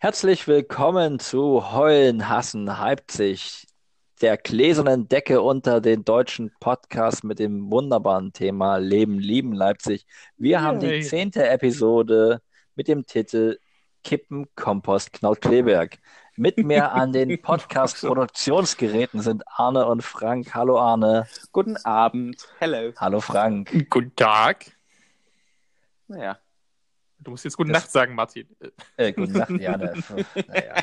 Herzlich willkommen zu Heulen, Hassen, Leipzig, der gläsernen Decke unter den deutschen Podcast mit dem wunderbaren Thema Leben, Lieben, Leipzig. Wir haben die zehnte Episode mit dem Titel Kippen, Kompost, Knaut, Kleberg. Mit mir an den Podcast-Produktionsgeräten sind Arne und Frank. Hallo Arne. Guten Abend. Hello. Hallo Frank. Guten Tag. Naja. Du musst jetzt gute Das- Nacht sagen, Martin. Äh, gute Nacht, ja. ne, Naja.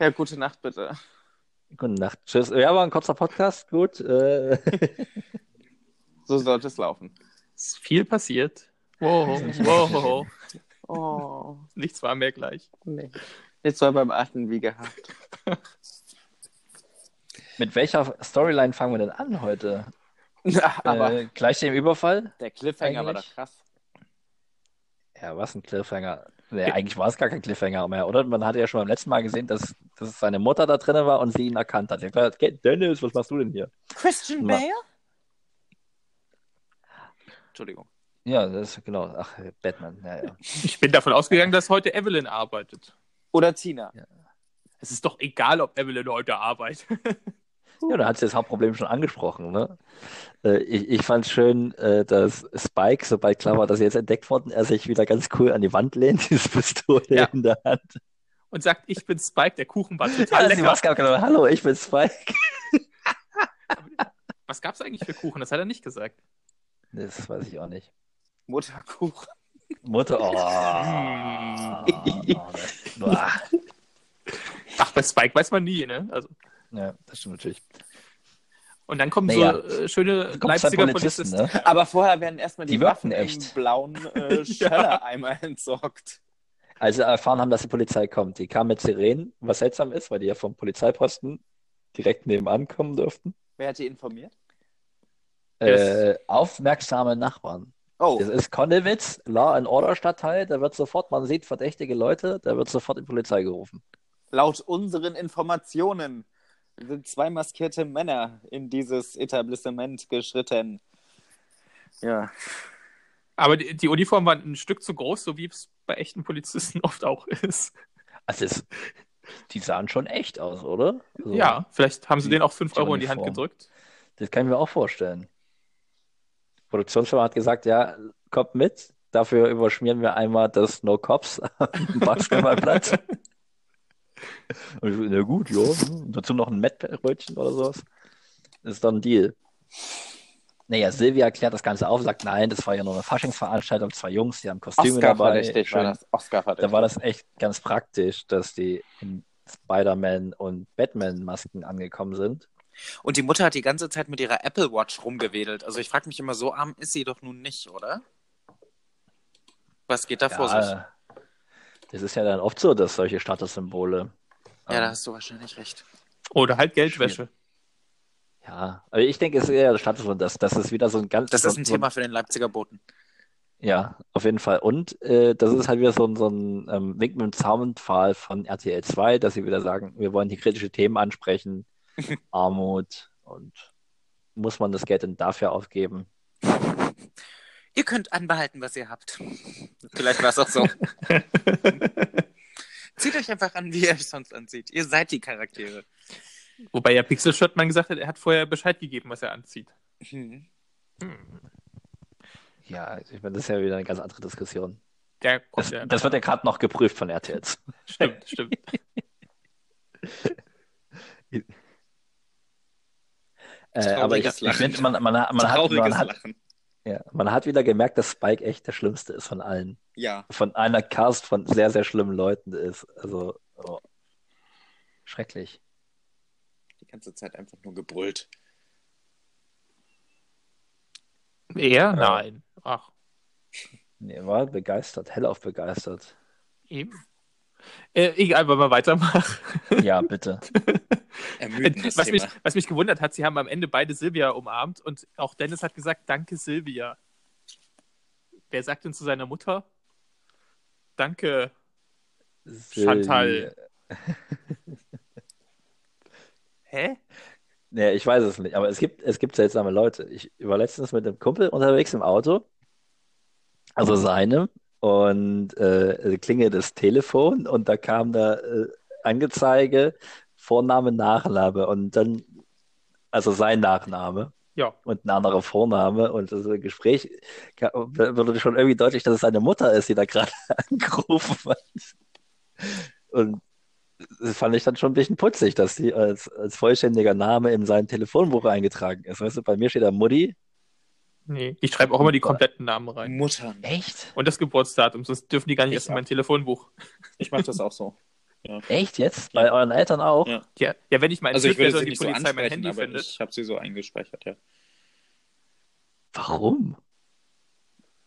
Ja, gute Nacht bitte. Gute Nacht. Tschüss. Ja, war ein kurzer Podcast. Gut. Äh, So sollte es laufen. Ist viel passiert. Wow, wow. Oh, Nichts war mehr gleich. nee. Jetzt war beim Achten wie gehabt. mit welcher Storyline fangen wir denn an heute? Aber äh, gleich dem Überfall? der Cliffhanger war eigentlich- doch krass. Ja, was ein Cliffhanger. Nee, eigentlich war es gar kein Cliffhanger mehr, oder? Man hatte ja schon beim letzten Mal gesehen, dass, dass seine Mutter da drin war und sie ihn erkannt hat. Sie hat gesagt, "Ge- Dennis, was machst du denn hier? Christian Ma- Bale? Entschuldigung. Ja, das ist genau. Ach, Batman. Ja, ja. Ich bin davon ausgegangen, dass heute Evelyn arbeitet. Oder Tina. Es ist doch egal, ob Evelyn heute arbeitet. ja da hat sie das Hauptproblem schon angesprochen. Ne? Äh, ich ich fand es schön, äh, dass Spike, sobald klar war, dass er jetzt entdeckt worden, er sich wieder ganz cool an die Wand lehnt, diese Pistole Ja. in der Hand. Und sagt, ich bin Spike, der Kuchen war total Ja, lecker. Maske abgenommen. Hallo, ich bin Spike. Was gab's eigentlich für Kuchen? Das hat er nicht gesagt. Das weiß ich auch nicht. Mutterkuchen. Mutter. Oh. Boah. Ach, bei Spike weiß man nie, ne? Also, ja, das stimmt natürlich. und dann kommen Naja. so äh, schöne zwei Leipziger Polizisten, Polizisten. ne? Aber vorher werden erstmal die, Die Waffen echt. im blauen äh, Schöllereimer entsorgt. Als sie erfahren haben, dass die Polizei kommt. Die kamen mit Sirenen, was seltsam ist, weil die ja vom Polizeiposten direkt nebenan kommen dürften. Wer hat die informiert? Äh, aufmerksame Nachbarn. Oh, Das ist Konnewitz, Law and Order Stadtteil. Da wird sofort, man sieht verdächtige Leute, da wird sofort die Polizei gerufen. laut unseren Informationen sind zwei maskierte Männer in dieses Etablissement geschritten. Ja. Aber die, die Uniform war ein Stück zu groß, so wie es bei echten Polizisten oft auch ist. Also es, die sahen schon echt aus, oder? Also, Ja, vielleicht haben sie denen auch 5 die Euro in die Hand gedrückt. Das kann ich mir auch vorstellen. Die Produktionsfirma hat gesagt, ja, kommt mit. Dafür überschmieren wir einmal das No Cops am Basketballplatz. Und ich so, Na gut, ja. Und dazu noch ein Mettbrötchen oder sowas. Das ist dann ein Deal. Naja, Silvia klärt das Ganze auf, sagt, nein, das war ja nur eine Faschingsveranstaltung, zwei Jungs, die haben Kostüme Oscar dabei. verdächtig war Schön. das. Oscar verdächtig. Da war das echt ganz praktisch, dass die in Spider-Man und Batman-Masken angekommen sind. Und die Mutter hat die ganze Zeit mit ihrer Apple Watch rumgewedelt. Also ich frage mich immer, so arm ist sie doch nun nicht, oder? Was geht da vor sich? Ja, das ist ja dann oft so, dass solche Statussymbole. Ja, ähm, da hast du wahrscheinlich recht. Oder halt Geldwäsche. ja, aber ich denke, es ist eher der Statussymbol, dass das ist wieder so ein ganz. Das ist ein so, Thema für den Leipziger Boten. Ja, auf jeden Fall. Und äh, das ist halt wieder so ein, so ein ähm, Wink mit dem Zaunpfahl von RTL 2, dass sie wieder sagen, wir wollen hier kritische Themen ansprechen, Armut und muss man das Geld denn dafür ausgeben? Ihr könnt anbehalten, was ihr habt. Vielleicht war es auch so. Zieht euch einfach an, wie ihr euch sonst anzieht. Ihr seid die Charaktere. Wobei ja Pixel Shirt man gesagt hat, er hat vorher Bescheid gegeben, was er anzieht. Hm. Ja, ich meine, das ist ja wieder eine ganz andere Diskussion. Der Das, ja. das wird ja gerade noch geprüft von RTL. Stimmt, stimmt. Äh, aber ich, ich finde, man, man, man, hat, man, hat. Ja, man hat wieder gemerkt, dass Spike echt der Schlimmste ist von allen. Ja. Von einer Cast von sehr, sehr schlimmen Leuten ist. Also, oh. schrecklich. Die ganze Zeit einfach nur gebrüllt. Er? Nein. Ach, Nee, er war begeistert, hellauf begeistert. eben. Äh, egal, wollen wir weitermachen. Ja, bitte. Ermüdendes Was mich, was mich gewundert hat, sie haben am Ende beide Silvia umarmt und auch Dennis hat gesagt, danke Silvia. Wer sagt denn zu seiner Mutter? Danke. Chantal. Hä? Nee, ich weiß es nicht, aber es gibt, es gibt seltsame Leute. Ich war letztens mit einem Kumpel unterwegs im Auto, also seinem, und äh, klingelt das Telefon und da kam da äh, Angezeige, Vorname, Nachname und dann, also sein Nachname Ja. und ein anderer Vorname und das Gespräch wurde schon irgendwie deutlich, dass es seine Mutter ist, die da gerade angerufen hat. Und das fand ich dann schon ein bisschen putzig, dass sie als, als vollständiger Name in sein Telefonbuch eingetragen ist. Weißt du, bei mir steht da Mutti. Nee, ich schreibe auch immer die kompletten Namen rein. Muttern. Echt? Und das Geburtsdatum, sonst dürfen die gar nicht Ich erst in auch. mein Telefonbuch. Ich mache das auch so. Echt jetzt? Bei euren Eltern auch? Ja. Ja, ja wenn ich mal Also ich sie und die nicht so Polizei mein ansprechen, Handy aber findet. ich habe sie so eingespeichert, ja. Warum?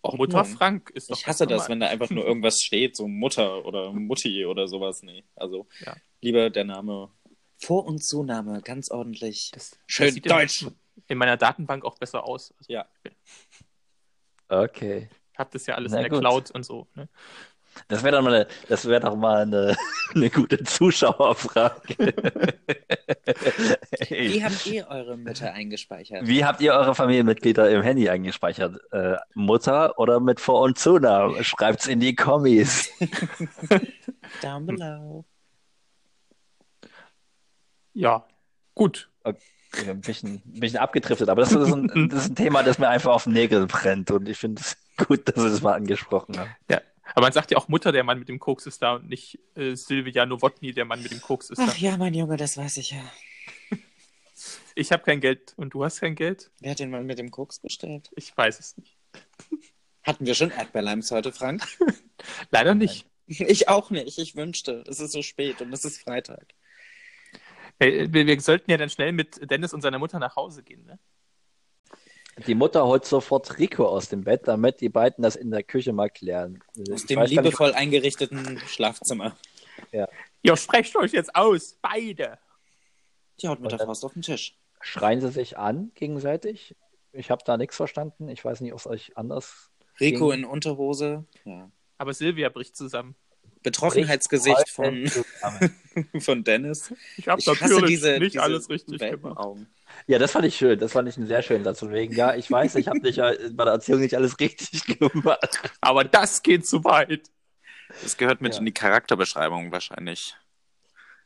Och, Mutter Mann. Frank ist doch Ich hasse ganz das, wenn da einfach nur irgendwas steht, so Mutter oder Mutti oder sowas. Nee, also Ja. lieber der Name Vor- und Zunahme, ganz ordentlich. Das, Schön das deutsch. In, in meiner Datenbank auch besser aus. Also, Ja. Okay. Ich habe das ja alles Na in der gut. Cloud und so. Ne? Das wäre doch mal eine, das wäre doch mal eine, eine gute Zuschauerfrage. Wie habt ihr eure Mütter eingespeichert? Wie habt ihr eure Familienmitglieder im Handy eingespeichert? Äh, Mutter oder mit Vor- und Zunamen? Schreibt's in die Kommis. Down below. Ja, gut. Ein bisschen, ein bisschen abgedriftet, aber das ist, ein, das ist ein Thema, das mir einfach auf den Nägeln brennt und ich finde es gut, dass wir das mal angesprochen haben. Aber man sagt ja auch Mutter, der Mann mit dem Koks ist da und nicht äh, Silvia Nowotny, der Mann mit dem Koks ist da. Ach ja, mein Junge, das weiß ich ja. Ich habe kein Geld und du hast kein Geld? Wer hat den mal mit dem Koks bestellt? Ich weiß es nicht. Hatten wir schon Erdbeerleims heute, Frank? Leider nicht. Ich auch nicht. Ich wünschte. Es ist so spät und es ist Freitag. Äh, Wir, wir sollten ja dann schnell mit Dennis und seiner Mutter nach Hause gehen, ne? Die Mutter holt sofort Rico aus dem Bett, damit die beiden das in der Küche mal klären. Aus Ich dem weiß gar nicht, liebevoll eingerichteten Schlafzimmer. Ihr sprecht euch jetzt aus, beide. Die haut mit der Faust auf den Tisch. schreien sie sich an gegenseitig. Ich habe da nichts verstanden. Ich weiß nicht, ob es euch anders. Rico Ging- in Unterhose. Ja. Aber Silvia bricht zusammen. Betroffenheitsgesicht von, von Dennis. Ich habe Ich hasse natürlich diese, nicht diese alles richtig gemacht. Ja, das fand ich schön. Das fand ich einen sehr schön dazu. Wegen, ja, ich weiß, ich habe nicht äh, bei der Erziehung nicht alles richtig gemacht. Aber das geht zu weit. Das gehört mit Ja. in die Charakterbeschreibung wahrscheinlich.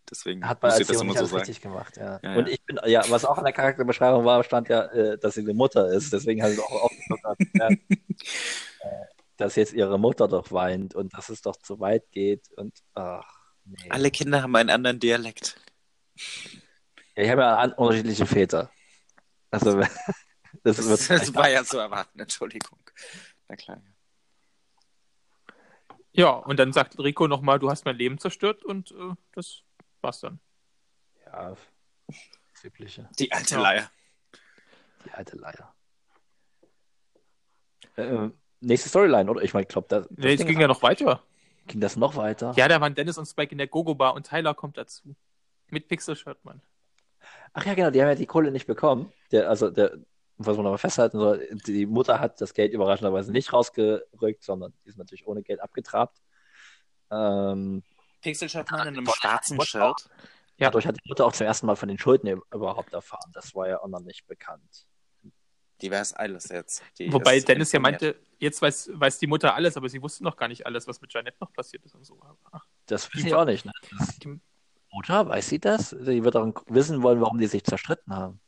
Deswegen Hat der ich das immer nicht so alles sagen. richtig gemacht, ja. Ja, Und ja. ich bin, ja, was auch in der Charakterbeschreibung war, stand ja, äh, dass sie eine Mutter ist. Deswegen hat es auch aufgehört, ja, äh, dass jetzt ihre Mutter doch weint und dass es doch zu weit geht. Und ach, nee. Alle Kinder haben einen anderen Dialekt. Ja, ich habe ja an- unterschiedliche Väter. Also, das Das, das war ja zu erwarten, Entschuldigung. Na klar. Ja, und dann sagt Rico nochmal, du hast mein Leben zerstört und äh, das war's dann. ja, das Übliche. Die alte Ja. Leier. Die alte Leier. Äh, nächste Storyline, oder? Ich meine, ich glaube, das, das Nee, es ging ja noch weiter. ging das noch weiter. Ja, da waren Dennis und Spike in der Gogo-Bar und Tyler kommt dazu. Mit Pixel-Shirt, Mann. Ach ja, genau, die haben ja die Kohle nicht bekommen. Der, also, der, was man aber festhalten soll, die Mutter hat das Geld überraschenderweise nicht rausgerückt, sondern die ist natürlich ohne Geld abgetrabt. Ähm, Pixelshotman in einem schwarzen Shirt. Ja. Dadurch hat die Mutter auch zum ersten Mal von den Schulden überhaupt erfahren. Das war ja auch noch nicht bekannt. Die weiß alles jetzt. Die Wobei Dennis ja meinte, jetzt weiß, weiß die Mutter alles, aber sie wusste noch gar nicht alles, was mit Janet noch passiert ist und so. Ach, Das wissen ich auch nicht. Ne? Die, Mutter, weiß sie das? Sie wird auch wissen wollen, warum die sich zerstritten haben.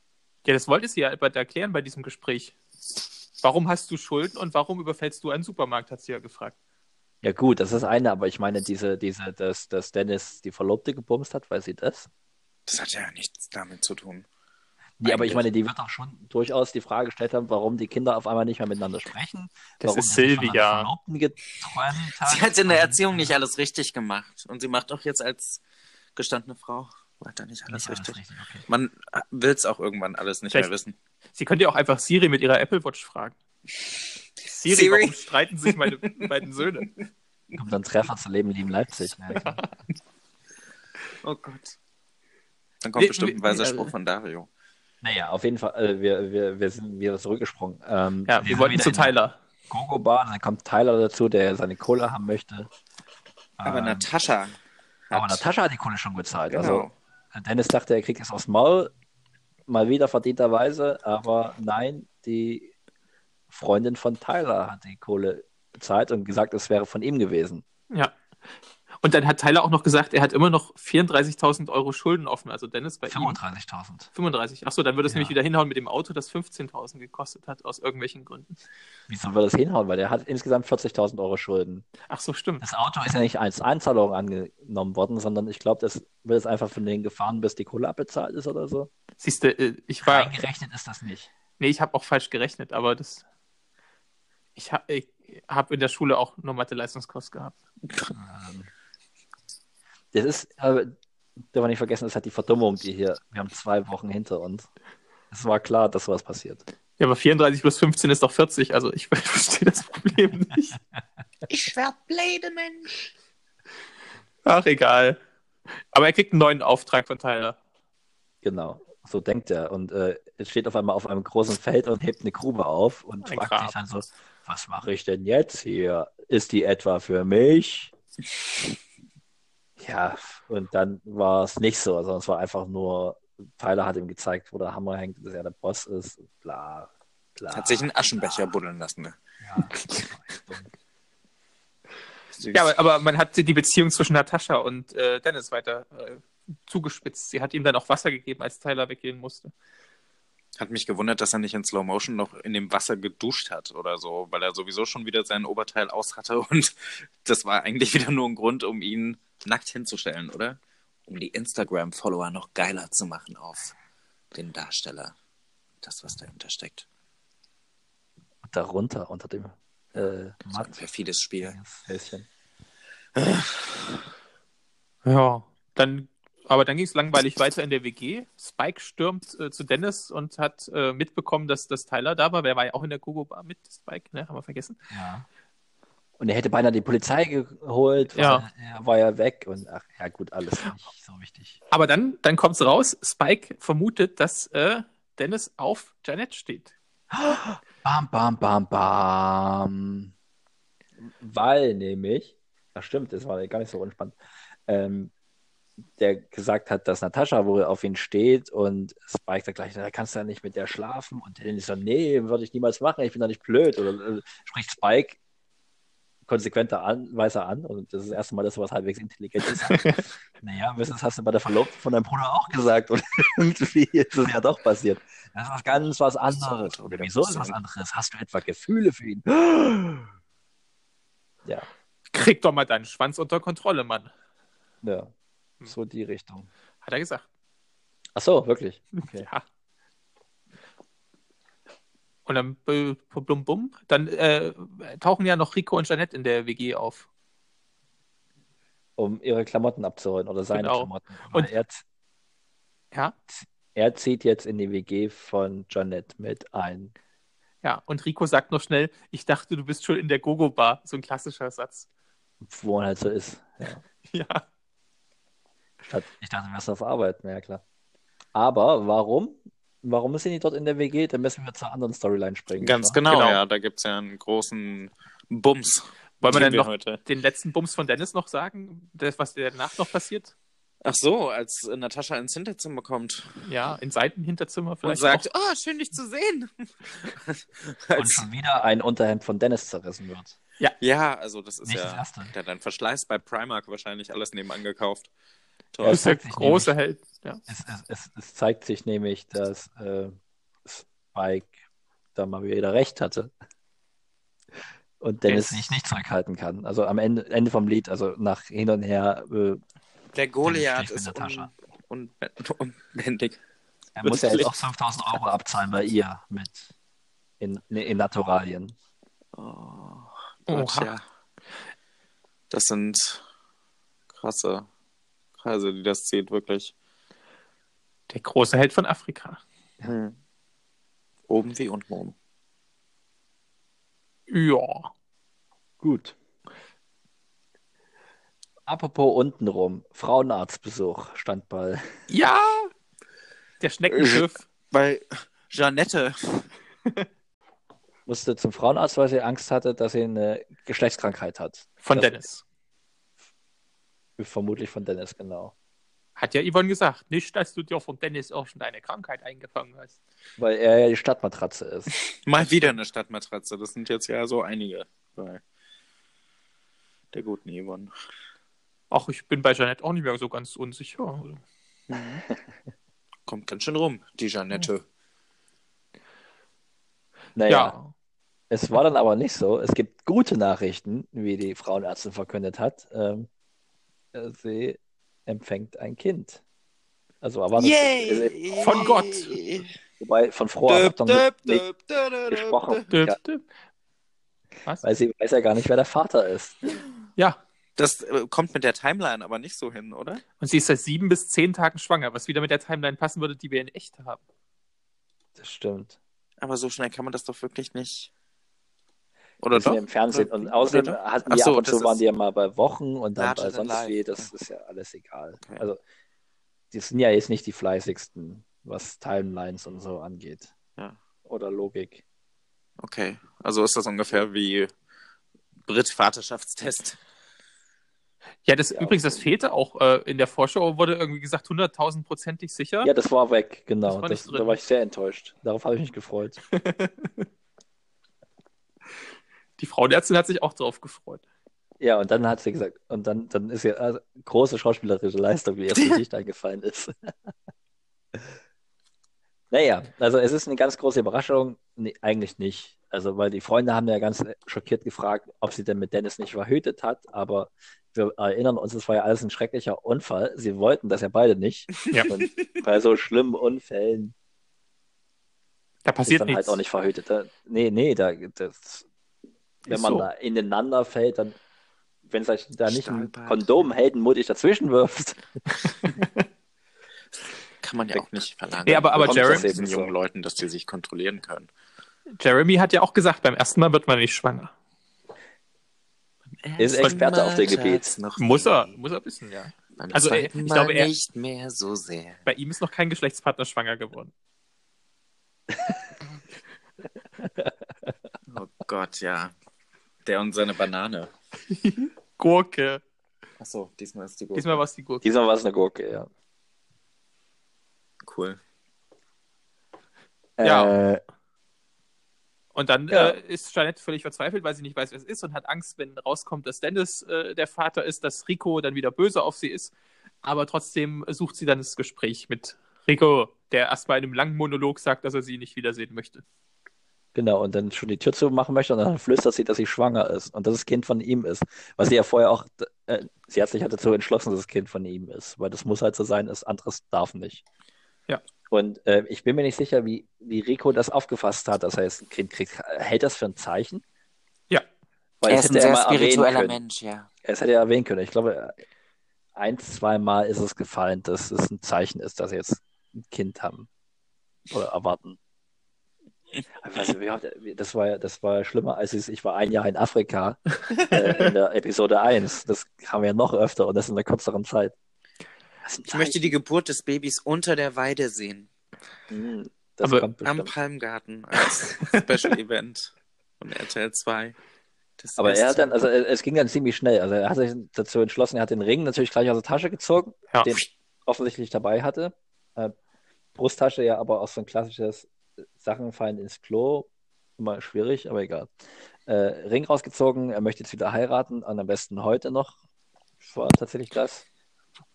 ja, das wollte sie ja aber erklären bei diesem Gespräch. Warum hast du Schulden und warum überfällst du einen Supermarkt, hat sie ja gefragt. Ja gut, das ist eine, aber ich meine, diese, diese, dass, dass Dennis die Verlobte gebumst hat, weiß sie das? Das hat ja nichts damit zu tun. Nee, aber ich meine, die wird auch schon durchaus die Frage gestellt haben, warum die Kinder auf einmal nicht mehr miteinander sprechen. Das warum ist Silvia. Sie hat in der Erziehung nicht alles richtig gemacht. Und sie macht auch jetzt als gestandene Frau weiter nicht alles Nicht alles richtig. richtig, okay. Man will es auch irgendwann alles nicht Vielleicht- mehr wissen. Sie könnte ja auch einfach Siri mit ihrer Apple Watch fragen. Siri, Siri. warum streiten sich meine beiden Söhne? Kommt dann Treffer zu Leben lieben Leipzig. Ne? Oh Gott. Dann kommt Nee, bestimmt ein weiser Spruch von Dario. Naja, auf jeden Fall, äh, wir, wir, wir sind wieder zurückgesprungen. Ähm, Ja, wir sind wollten wieder zu Tyler. Gogo-Bar, dann kommt Tyler dazu, der seine Kohle haben möchte. Aber Ähm, Natascha. Hat, aber Natascha hat die Kohle schon gezahlt. Genau. Also Dennis dachte, er kriegt es aufs Maul, mal wieder verdienterweise, aber nein, die Freundin von Tyler hat die Kohle bezahlt und gesagt, es wäre von ihm gewesen. Ja. Und dann hat Tyler auch noch gesagt, er hat immer noch 34.000 Euro Schulden offen. Also Dennis bei 35.000. ihm. 35. Achso, dann würde es Ja. nämlich wieder hinhauen mit dem Auto, das 15.000 gekostet hat, aus irgendwelchen Gründen. Wieso würde das hinhauen? Weil er hat insgesamt 40.000 Euro Schulden. Ach so, stimmt. Das Auto ist ja nicht als Einzahlung angenommen worden, sondern ich glaube, das wird jetzt einfach von denen gefahren, bis die Kohle abbezahlt ist oder so. Siehst du, äh, ich war. Eingerechnet ist das nicht. Nee, ich habe auch falsch gerechnet, aber das. Ich habe ich hab in der Schule auch nur Mathe-Leistungskurs gehabt. Ähm, Das ist, äh, darf man nicht vergessen, das ist halt die Verdummung, die hier, wir haben zwei Wochen hinter uns. Es war klar, dass sowas passiert. Ja, aber 34 plus 15 ist doch 40, also ich verstehe das Problem nicht. Ich werd blöde Mensch. Ach, egal. Aber er kriegt einen neuen Auftrag von Tyler. Genau, so denkt er. Und äh, es steht auf einmal auf einem großen Feld und hebt eine Grube auf und Ein fragt Grab. sich dann so, was mache ich denn jetzt hier? Ist die etwa für mich? Ja, und dann war es nicht so, sondern es war einfach nur, Tyler hat ihm gezeigt, wo der Hammer hängt, dass er der Boss ist, bla, bla. Hat sich einen Aschenbecher buddeln lassen. Ne? Ja. Süß. Ja, aber, aber man hat die Beziehung zwischen Natascha und äh, Dennis weiter äh, zugespitzt. Sie hat ihm dann auch Wasser gegeben, als Tyler weggehen musste. Hat mich gewundert, dass er nicht in Slow Motion noch in dem Wasser geduscht hat oder so, weil er sowieso schon wieder sein Oberteil aus hatte und das war eigentlich wieder nur ein Grund, um ihn nackt hinzustellen, oder? Um die Instagram-Follower noch geiler zu machen auf den Darsteller. Das, was dahinter steckt. Darunter, unter dem äh, So ein perfides Spiel. Häschen. Ja. Dann, aber dann ging es langweilig weiter in der WG. Spike stürmt äh, zu Dennis und hat äh, mitbekommen, dass, dass Tyler da war. Wer war ja auch in der Gogo-Bar mit Spike, ne? Haben wir vergessen. Ja. Und er hätte beinahe die Polizei geholt, Ja. er war ja weg und ach ja gut, alles nicht so wichtig. Aber dann, dann kommt es raus, Spike vermutet, dass äh, Dennis auf Janet steht. Bam, bam, bam, bam. Weil nämlich, das stimmt, das war gar nicht so unspannend, ähm, der gesagt hat, dass Natascha wohl auf ihn steht und Spike sagt gleich, da kannst du ja nicht mit der schlafen und Dennis so, nee, würde ich niemals machen, ich bin doch nicht blöd. Oder äh, spricht Spike konsequenter an, weißer an und das ist das erste Mal, dass sowas halbwegs intelligent ist. naja, das hast du bei der Verlobten von deinem Bruder auch gesagt und irgendwie ist es ja doch passiert. Das ist was ganz was anderes. Oder wieso ist was anderes? Hast du etwa Gefühle für ihn? Ja, Krieg doch mal deinen Schwanz unter Kontrolle, Mann. ja, so die Richtung. Hat er gesagt. Ach so, wirklich. Okay. Ja. Und dann blum bum, dann äh, tauchen ja noch Rico und Janette in der WG auf. Um ihre Klamotten abzuholen oder seine Genau. Klamotten. Und- er, Ja, er zieht jetzt in die WG von Janet mit ein. ja. Und Rico sagt noch schnell, ich dachte, du bist schon in der Gogo-Bar. So ein klassischer Satz. Wo man halt so ist. Ja. Ja. Ich dachte, du wärst auf Arbeit. Na ja, klar. Aber warum? Warum ist sie nicht dort in der WG? Dann müssen wir zur anderen Storyline springen. Ganz genau, Genau. ja. Da gibt es ja einen großen Bums. Wollen wir den dann noch heute. den letzten Bums von Dennis noch sagen? Das, was danach noch passiert? Ach so, als Natascha ins Hinterzimmer kommt Ja, in Seitenhinterzimmer und vielleicht. sagt, auch. oh, schön dich zu sehen. Und schon wieder ein Unterhemd von Dennis zerrissen wird. ja, also das ist Nicht das ja, erste. der hat dann Verschleiß bei Primark wahrscheinlich alles nebenan gekauft. Toll. Das ist der große Held. Ja. Es, es, es, es zeigt sich nämlich, dass äh, Spike da mal wieder recht hatte. Und Dennis sich nicht zurückhalten kann. Also am Ende, Ende vom Lied, also nach hin und her, äh, Der Goliath ist Natascha. un un unbändig. er muss ja jetzt auch 5000 Euro abzahlen bei ihr mit in, in Naturalien. Oh, Gott, ja. Das sind krasse Kreise, die das zieht, wirklich. Der große Held von Afrika. Hm. Oben wie unten oben. Ja. Gut. Apropos untenrum, Frauenarztbesuch stand bei. Ja! Der Schneckenschiff. Bei Janette. Musste zum Frauenarzt, weil sie Angst hatte, dass sie eine Geschlechtskrankheit hat. Von Das- Dennis. Vermutlich von Dennis, genau. Hat ja Yvonne gesagt. Nicht, dass du dir von Dennis auch schon deine Krankheit eingefangen hast. Weil er ja die Stadtmatratze ist. Mal wieder eine Stadtmatratze. Das sind jetzt ja so einige. Bei Der guten Yvonne. Ach, ich bin bei Jeanette auch nicht mehr so ganz unsicher. Also, Kommt ganz schön rum, die Janette. Naja, ja. es war dann aber nicht so. Es gibt gute Nachrichten, wie die Frauenärztin verkündet hat. Ähm, äh, sie empfängt ein Kind. Also erwartet, äh, Von Gott. wobei von froher Erwartung nicht gesprochen, Döp, döp. Was? weil sie weiß ja gar nicht, wer der Vater ist. Ja. Das äh, kommt mit der Timeline aber nicht so hin, oder? Und sie ist seit sieben bis zehn Tagen schwanger, was wieder mit der Timeline passen würde, die wir in echt haben. Das stimmt. Aber so schnell kann man das doch wirklich nicht. Oder Die sind doch? ja im Fernsehen. Oder Und außerdem hatten die so, ab und das zu waren die ja mal bei Wochen und dann Larger bei sonst wie. Das ist ja alles egal. Okay. Also, die sind ja jetzt nicht die fleißigsten, was Timelines und so angeht. Ja. Oder Logik. Okay. Also ist das ungefähr wie Brit Vaterschaftstest. Ja, das Ja, übrigens, das fehlte auch äh, in der Vorschau, wurde irgendwie gesagt, 100.000-prozentig sicher. Ja, das war weg, Das genau. war Das da war ich sehr enttäuscht. Darauf habe ich mich gefreut. Die Frauenärztin hat sich auch drauf gefreut. Ja, und dann hat sie gesagt, und dann, dann ist ja also, große schauspielerische Leistung, wie ihr das nicht eingefallen ist. naja, also es ist eine ganz große Überraschung. Nee, eigentlich nicht. Also, weil die Freunde haben ja ganz schockiert gefragt, ob sie denn mit Dennis nicht verhütet hat, aber wir erinnern uns, es war ja alles ein schrecklicher Unfall. Sie wollten das ja beide nicht. Ja. Und bei so schlimmen Unfällen Da ist passiert dann nichts. halt auch nicht verhütet. Da, nee, nee, da, das, wenn man so. da ineinander fällt, dann, wenn es da nicht ein. Kondom heldenmutig dazwischen wirft. Kann man ja auch nicht verlangen. Nee, aber- aber Jeremy- diesen jungen Leuten, dass die sich kontrollieren können. Jeremy hat ja auch gesagt, beim ersten Mal wird man nicht schwanger. Ist Experte auf dem Gebiet. Muss er, muss er wissen, ja. Beim Also, äh, ich glaube, er- nicht mehr so sehr. Bei ihm ist noch kein Geschlechtspartner schwanger geworden. Oh Gott, ja. Der und seine Banane. Gurke. Achso, diesmal ist die Gurke. Diesmal war es die Gurke. Diesmal war es eine Gurke, ja. Cool. Ja. Äh, Und dann Ja. äh, ist Jeanette völlig verzweifelt, weil sie nicht weiß, wer es ist und hat Angst, wenn rauskommt, dass Dennis äh, der Vater ist, dass Rico dann wieder böse auf sie ist. Aber trotzdem sucht sie dann das Gespräch mit Rico, der erstmal in einem langen Monolog sagt, dass er sie nicht wiedersehen möchte. Genau, und dann schon die Tür zu machen möchte und dann flüstert sie, dass sie schwanger ist und dass das Kind von ihm ist. Was sie ja vorher auch, äh, sie hat sich halt dazu entschlossen, dass das Kind von ihm ist, weil das muss halt so sein, das anderes darf nicht. Ja. Und äh, ich bin mir nicht sicher, wie, wie Rico das aufgefasst hat, dass er jetzt ein Kind kriegt. Hält das für ein Zeichen? Ja. Weil Er ist ein sehr spiritueller. Mensch, ja. Es hätte er erwähnen können. Ich glaube, ein, zwei Mal ist es gefallen, dass es ein Zeichen ist, dass sie jetzt ein Kind haben. Oder erwarten. Wie- das war ja, das war schlimmer, als ich, ich war ein Jahr in Afrika äh, in der Episode 1. Das haben wir ja noch öfter und das in einer kürzeren Zeit. Ich möchte die Geburt des Babys unter der Weide sehen. Hm, Das Aber kommt Am. Palmgarten als Special Event von RTL 2. Das Aber er hat dann, so- also es ging dann ziemlich schnell. Also er hat sich dazu entschlossen, er hat den Ring natürlich gleich aus der Tasche gezogen, Ja. den offensichtlich dabei hatte. Äh, Brusttasche ja aber auch so ein klassisches Sachen fallen ins Klo. Immer schwierig, aber egal. Äh, Ring rausgezogen, er möchte jetzt wieder heiraten und am besten heute noch. War tatsächlich das.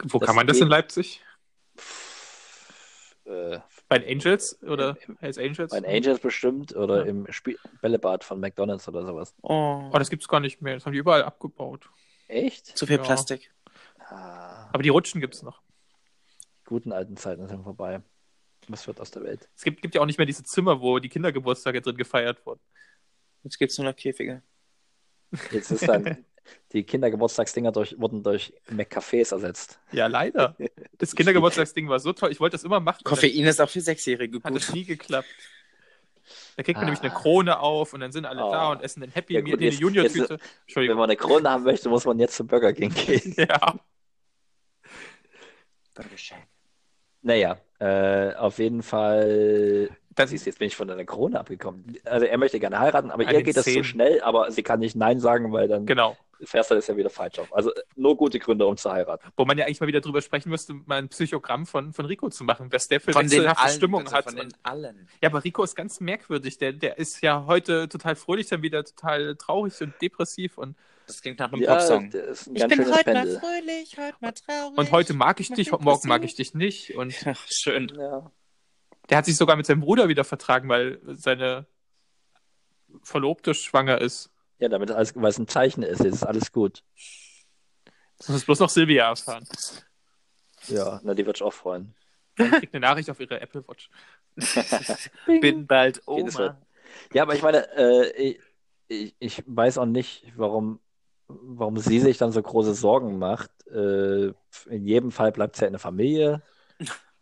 Wo Das kann man das in Leipzig? Äh, Bei den Angels oder Im- Hells Angels? bei den Angels bestimmt oder Ja. im Spiel Bällebad von McDonalds oder sowas. Oh, Oh, das gibt's gar nicht mehr. Das haben die überall abgebaut. Echt? zu viel Ja. Plastik. Ah, Aber die Rutschen gibt's noch. guten alten Zeiten sind vorbei. Was wird aus der Welt? Es gibt, gibt ja auch nicht mehr diese Zimmer, wo die Kindergeburtstage drin gefeiert wurden. Jetzt gibt's nur noch Käfige. Jetzt ist dann, die Kindergeburtstagsdinger durch, wurden durch McCafés ersetzt. Ja, leider. Das Kindergeburtstagsding war so toll. Ich wollte das immer machen. Koffein ist auch für Sechsjährige Dann hat es gut. nie geklappt. Da kriegt man Ah. nämlich eine Krone auf und dann sind alle Oh. da und essen ein Happy Ja, Meal, gut, jetzt- Junior-Tüte. Wenn man eine Krone haben möchte, muss man jetzt zum Burger King gehen. Ja. Naja, äh, auf jeden Fall. Das Siehst du, jetzt bin ich von einer Krone abgekommen. Also er möchte gerne heiraten, aber ihr geht das zu Zähnen. schnell, aber sie kann nicht Nein sagen, weil dann Genau. fährst du das ja wieder falsch auf. Also nur gute Gründe, um zu heiraten. Wo man ja eigentlich mal wieder drüber sprechen müsste, mal ein Psychogramm von, von Rico zu machen, was der für Von wechselhafte allen, Stimmung bitte, hat. von den Und, allen. ja, aber Rico ist ganz merkwürdig. Der, der ist ja heute total fröhlich, dann wieder total traurig und depressiv. Und, Das klingt nach einem Ja, Popsong. das ist ein ganz schönes Pendel. fröhlich, heute mal traurig. und heute mag ich dich, morgen mag ich dich nicht. Und Ja, schön. Ja. der hat sich sogar mit seinem Bruder wieder vertragen, weil seine Verlobte schwanger ist. ja, damit alles, weil es ein Zeichen ist, ist alles gut. Das muss bloß noch Silvia erfahren. Ja, na, die wird sich auch freuen. Und kriegt eine Nachricht auf ihre Apple Watch. Bin bald Mal. Oma. Ja, aber ich meine, äh, ich, ich, ich weiß auch nicht, warum, warum sie sich dann so große Sorgen macht. Äh, in jedem Fall bleibt sie ja in der Familie.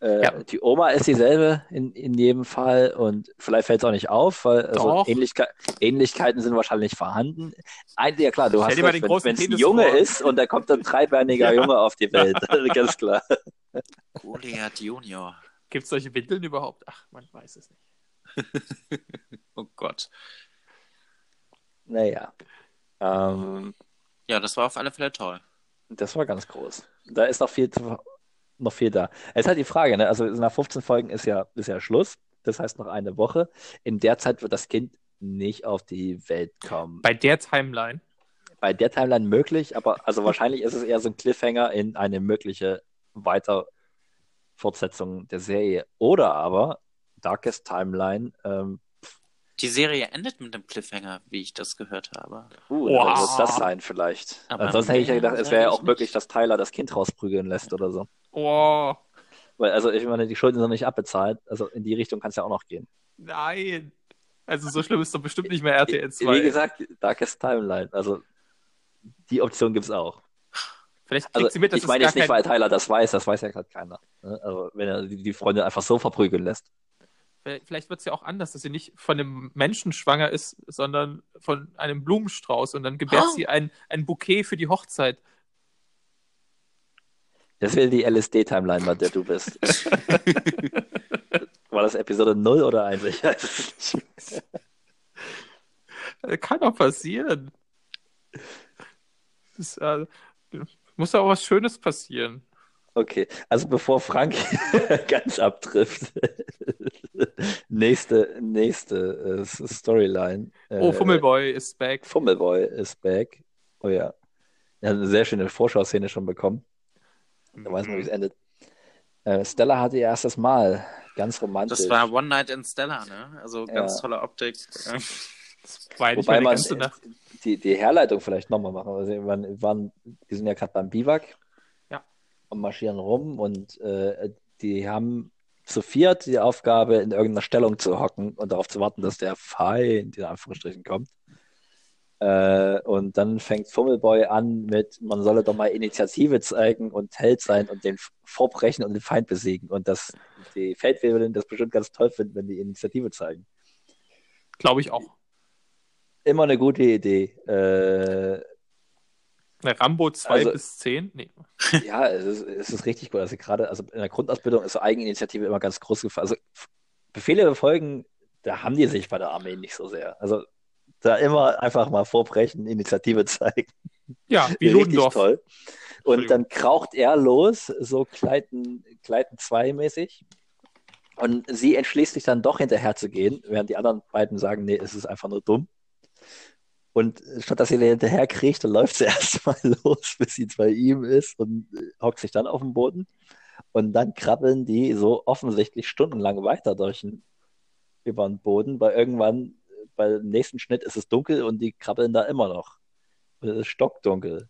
Äh, Ja. Die Oma ist dieselbe in, in jedem Fall und vielleicht fällt es auch nicht auf, weil also. Ähnlichke Ähnlichkeiten sind wahrscheinlich vorhanden. Ein, ja klar, du Stell hast dir mal den wenn es ein Junge vor. ist und da kommt ein dreibeiniger Ja. Junge auf die Welt, ganz klar. Goliath Junior. Gibt es solche Windeln überhaupt? Ach, man weiß es nicht. Oh Gott. Naja, ähm, Ja, das war auf alle Fälle toll. Das war ganz groß. Da ist noch viel, zu, noch viel da. Es ist halt die Frage, ne? Also nach 15 Folgen ist ja, ist ja Schluss. Das heißt noch eine Woche. In der Zeit wird das Kind nicht auf die Welt kommen. Bei der Timeline. Bei der Timeline möglich, aber also wahrscheinlich ist es eher so ein Cliffhanger in eine mögliche Weiterfortsetzung der Serie. Oder aber Darkest Timeline. Ähm, Die Serie endet mit einem Cliffhanger, wie ich das gehört habe. uh, Wow. dann wird das sein vielleicht. Aber Ansonsten hätte ich ja gedacht, es wäre ja auch möglich, dass Tyler das Kind rausprügeln lässt oder so. Oh, Weil, also ich meine, die Schulden sind noch nicht abbezahlt. Also in die Richtung kann es ja auch noch gehen. nein. Also so schlimm ist doch bestimmt nicht mehr RTL 2. Wie gesagt, Darkest Timeline. Also die Option gibt es auch. Vielleicht kriegt Also sie mit, dass ich es meine gar jetzt nicht, kein, weil Tyler das weiß, das weiß ja gerade keiner. Ne? Also wenn er die die Freundin einfach so verprügeln lässt. Vielleicht wird es ja auch anders, dass sie nicht von einem Menschen schwanger ist, sondern von einem Blumenstrauß und dann gebärt Oh. sie ein, ein Bouquet für die Hochzeit. Das wäre die LSD-Timeline, bei der du bist. War das Episode 0 oder 1? Ich weiß es nicht. Äh, Kann auch passieren. Das, äh, muss auch was Schönes passieren. Okay, also bevor Frank ganz abtrifft, nächste, nächste äh, Storyline. Oh, Äh, Fummelboy ist back. Fummelboy ist back. Oh ja. Er hat eine sehr schöne Vorschauszene schon bekommen. Da weiß man, wie es endet. Äh, Stella hatte ihr erstes Mal. Ganz romantisch. Das war One Night in Stella, ne? Also ganz Ja. tolle Optik. Das war nicht Wobei man ganze Nacht. die, die Herleitung vielleicht nochmal machen. Also wir waren, wir waren, sind ja gerade beim Biwak marschieren rum und äh, die haben zu viert die Aufgabe, in irgendeiner Stellung zu hocken und darauf zu warten, dass der Feind in Anführungsstrichen kommt. Äh, und dann fängt Fummelboy an mit, man solle doch mal Initiative zeigen und Held sein und den vorbrechen und den Feind besiegen. Und dass die Feldwebelin das bestimmt ganz toll finden, wenn die Initiative zeigen. Glaube ich auch. Immer eine gute Idee. Äh, Rambo 2 Also- bis 10? Nee. Ja, es ist, es ist richtig gut. Also gerade also in der Grundausbildung ist Eigeninitiative immer ganz groß gefallen. Also Befehle befolgen, da haben die sich bei der Armee nicht so sehr. Also da immer einfach mal vorbrechen, Initiative zeigen. Ja, wie Ludendorff. toll. Und dann kraucht er los, so Kleiden, Kleiden 2 mäßig. Und sie entschließt sich dann doch hinterher zu gehen, während die anderen beiden sagen, nee, es ist einfach nur dumm. Und statt dass sie hinterher kriegt, dann läuft sie erstmal los, bis sie bei ihm ist und äh, hockt sich dann auf den Boden. Und dann krabbeln die so offensichtlich stundenlang weiter durch den, über den Boden, weil irgendwann äh, beim nächsten Schnitt ist es dunkel und die krabbeln da immer noch. Und es ist stockdunkel.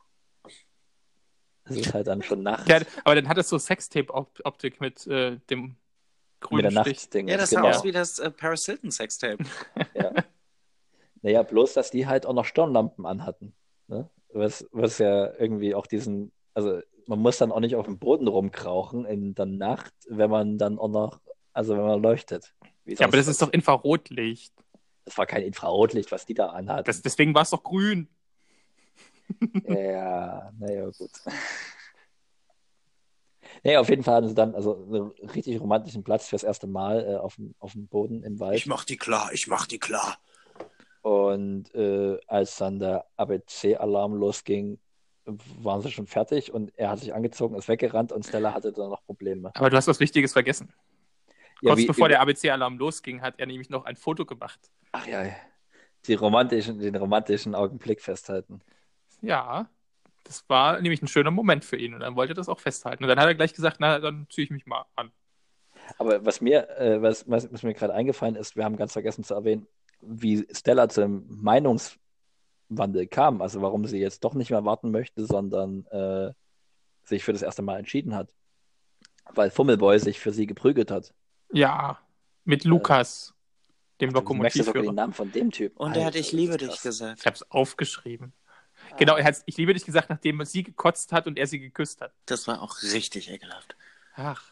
Es ist halt dann schon Nacht Ja, aber dann hat es so Sextape-Optik mit äh, dem mit grünen der Stich. Nachtding. ja, das sah genau. aus wie das äh, Paris Hilton Sextape. Ja. Naja, bloß, dass die halt auch noch Stirnlampen anhatten. Ne? Was, was ja irgendwie auch diesen, also man muss dann auch nicht auf dem Boden rumkrauchen in der Nacht, wenn man dann auch noch, also wenn man leuchtet. Wie Ja, aber das ist doch Infrarotlicht. Das war kein Infrarotlicht, was die da anhatten. Das, deswegen war es doch grün. Ja, naja, gut. Naja, auf jeden Fall hatten sie dann also einen richtig romantischen Platz fürs erste Mal äh, auf, dem, auf dem Boden im Wald. mach die klar, ich mach die klar. Und äh, als dann der ABC-Alarm losging, waren sie schon fertig und er hat sich angezogen, ist weggerannt und Stella hatte dann noch Probleme. Aber du hast was Wichtiges vergessen. Ja, Kurz wie- bevor wie- der ABC-Alarm losging, hat er nämlich noch ein Foto gemacht. Ach ja, die romantischen, den romantischen Augenblick festhalten. Ja, das war nämlich ein schöner Moment für ihn und dann wollte er das auch festhalten. Und dann hat er gleich gesagt, na, dann ziehe ich mich mal an. Aber was mir, äh, was, was, was mir gerade eingefallen ist, wir haben ganz vergessen zu erwähnen, wie Stella zum Meinungswandel kam. Also warum sie jetzt doch nicht mehr warten möchte, sondern äh, sich für das erste Mal entschieden hat. Weil Fummelboy sich für sie geprügelt hat. Ja, mit Lukas, dem Du merkst ja sogar den Lokomotivführer. Namen von dem Typ. Und er hat Ich liebe dich krass. gesagt. Ich habe es aufgeschrieben. Genau, er hat Ich liebe dich gesagt, nachdem sie gekotzt hat und er sie geküsst hat. Das war auch richtig ekelhaft. Ach,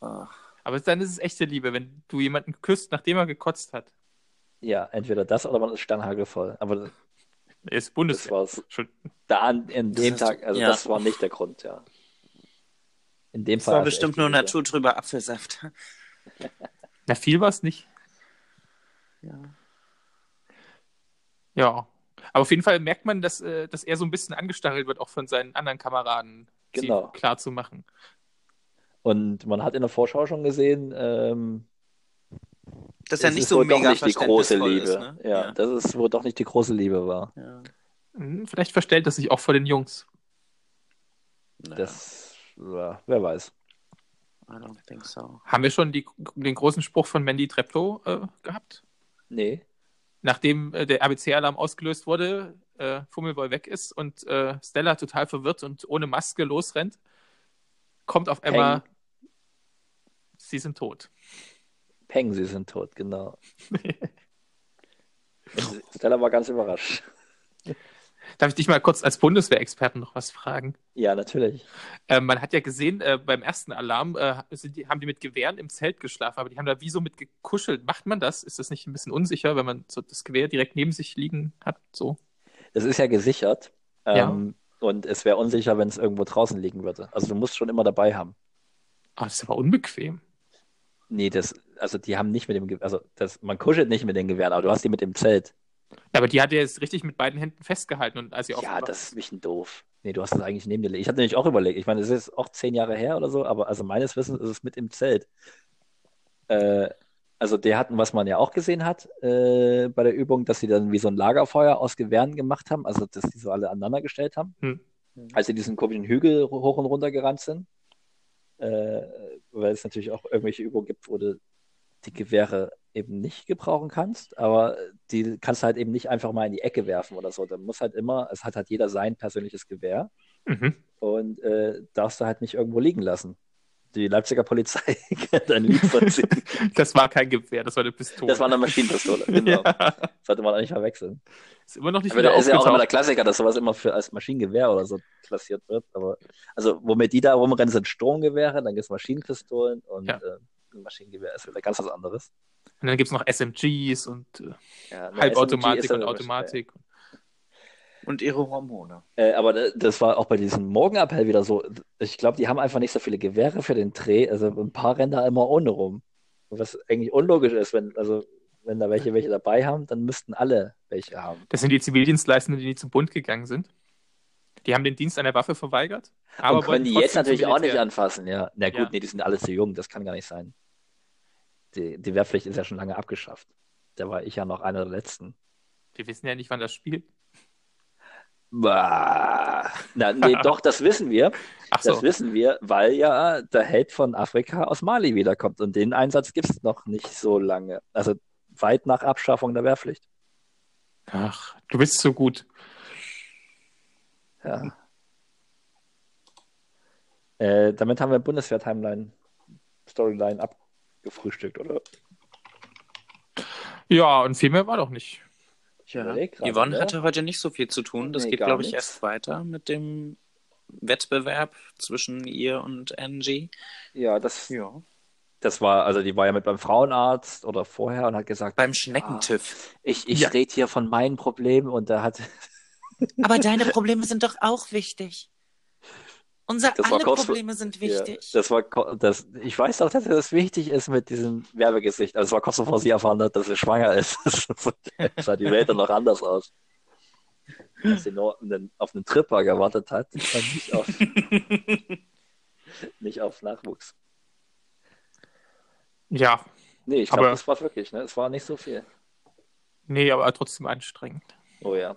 Oh. aber dann ist es echte Liebe, wenn du jemanden küsst, nachdem er gekotzt hat. Ja, entweder das oder man ist sternhagelvoll. Aber Er ist das Bundeswehr. war's. Schon- Da an, in Das dem hast Tag, also ja. das war nicht der Grund, ja. In dem Das Fall. war bestimmt nur Liebe. naturtrüber Apfelsaft. Na, viel war es nicht. Ja. Ja. Aber auf jeden Fall merkt man, dass, äh, dass er so ein bisschen angestachelt wird, auch von seinen anderen Kameraden, Genau. klar zu machen. Und man hat in der Vorschau schon gesehen, ähm, Dass er es nicht ist so wohl doch mega nicht die große Liebe. Ist, ne? ja, dass es wohl doch nicht die große Liebe war. ja. Hm, Vielleicht verstellt er sich auch vor den Jungs. Ja. Das, ja, wer weiß. I don't think so. Haben wir schon die, den großen Spruch von Mandy Treptow äh, gehabt? Nee. Nachdem äh, der ABC-Alarm ausgelöst wurde, äh, Fummelboy weg ist und äh, Stella total verwirrt und ohne Maske losrennt, kommt auf einmal, sie sind tot. Peng, sie sind tot, genau. Stella war ganz überrascht. Darf ich dich mal kurz als Bundeswehrexperten noch was fragen? Ja, natürlich. Äh, man hat ja gesehen, äh, beim ersten Alarm äh, die, haben die mit Gewehren im Zelt geschlafen, aber die haben da wie so mit gekuschelt. Macht man das? Ist das nicht ein bisschen unsicher, wenn man so das Gewehr direkt neben sich liegen hat? So. Das ist ja gesichert. Ja. Ähm, Und es wäre unsicher, wenn es irgendwo draußen liegen würde. Also du musst schon immer dabei haben. Ah, das ist aber unbequem. Nee, das, also die haben nicht mit dem, Ge also das, man kuschelt nicht mit den Gewehren, aber du hast die mit dem Zelt. Ja, aber die hat er jetzt richtig mit beiden Händen festgehalten und als sie Ja, das ist ein bisschen doof. Nee, du hast das eigentlich neben dir liegen. Ich hatte nämlich auch überlegt. Ich meine, es ist auch zehn Jahre her oder so, aber also meines Wissens ist es mit im Zelt. Äh, also die hatten, was man ja auch gesehen hat äh, bei der Übung, dass sie dann wie so ein Lagerfeuer aus Gewehren gemacht haben, also dass die so alle aneinander gestellt haben, Hm. als sie diesen komischen Hügel hoch und runter gerannt sind. Äh, weil es natürlich auch irgendwelche Übungen gibt, wo du die Gewehre eben nicht gebrauchen kannst, aber die kannst du halt eben nicht einfach mal in die Ecke werfen oder so. Da muss halt immer, es hat halt jeder sein persönliches Gewehr Mhm. und äh, darfst du halt nicht irgendwo liegen lassen. Die Leipziger Polizei kennt ein Lied von. Das war kein Gewehr, das war eine Pistole. Das war eine Maschinenpistole, genau. Ja. Sollte man auch nicht verwechseln. Ist immer noch nicht Aber wieder ist ja auch immer der. Klassiker, dass sowas immer für als Maschinengewehr oder so klassiert wird. Aber also womit die da rumrennen, sind Sturmgewehre, dann gibt es Maschinenpistolen und Ja. äh, Maschinengewehr ist wieder ganz was anderes. Und dann gibt es noch SMGs und äh, Ja, SMG Halbautomatik ja und Automatik. Und ihre Hormone. Äh, aber das war auch bei diesem Morgenappell wieder so. Ich glaube, die haben einfach nicht so viele Gewehre für den Dreh. Also ein paar rennen da immer ohne rum. Was eigentlich unlogisch ist, wenn, also, wenn da welche welche dabei haben, dann müssten alle welche haben. Das sind die Zivildienstleistenden, die nie zum Bund gegangen sind. Die haben den Dienst an der Waffe verweigert. Aber Und können die jetzt natürlich auch nicht anfassen, ja. Na gut, Ja. nee, die sind alle zu jung, das kann gar nicht sein. Die, die Wehrpflicht ist ja schon lange abgeschafft. Da war ich ja noch einer der letzten. Die wissen ja nicht, wann das spielt. Bah. Na, nee, doch, das wissen wir. Ach Das so. wissen wir, weil ja der Held von Afrika aus Mali wiederkommt. Und den Einsatz gibt es noch nicht so lange. Also weit nach Abschaffung der Wehrpflicht. Ach, du bist so gut. Ja. Äh, damit haben wir Bundeswehr-Timeline, Storyline abgefrühstückt, oder? Ja, und viel mehr war doch nicht. Ich überleg grad, Yvonne ne? hatte heute nicht so viel zu tun. Das Nee, geht, glaube ich, nix. erst weiter mit dem Wettbewerb zwischen ihr und Angie. Ja, das, Ja. das war, also die war ja mit beim Frauenarzt oder vorher und hat gesagt, Beim Schneckentiff. ich, ich Ja. rede hier von meinen Problemen und da hat, Aber deine Probleme sind doch auch wichtig. Unser Das alle Probleme sind wichtig. Ja, das war, das, ich weiß doch, dass das wichtig ist mit diesem Werbegesicht. Also es war kurz bevor sie erfahren hat, dass sie schwanger ist. Sah die Welt dann noch anders aus. Dass sie nur auf einen, auf einen Tripper gewartet hat und nicht auf, nicht auf Nachwuchs. Ja, Nee, ich glaube, das war wirklich, ne? Es war nicht so viel. nee, aber trotzdem anstrengend. Oh ja.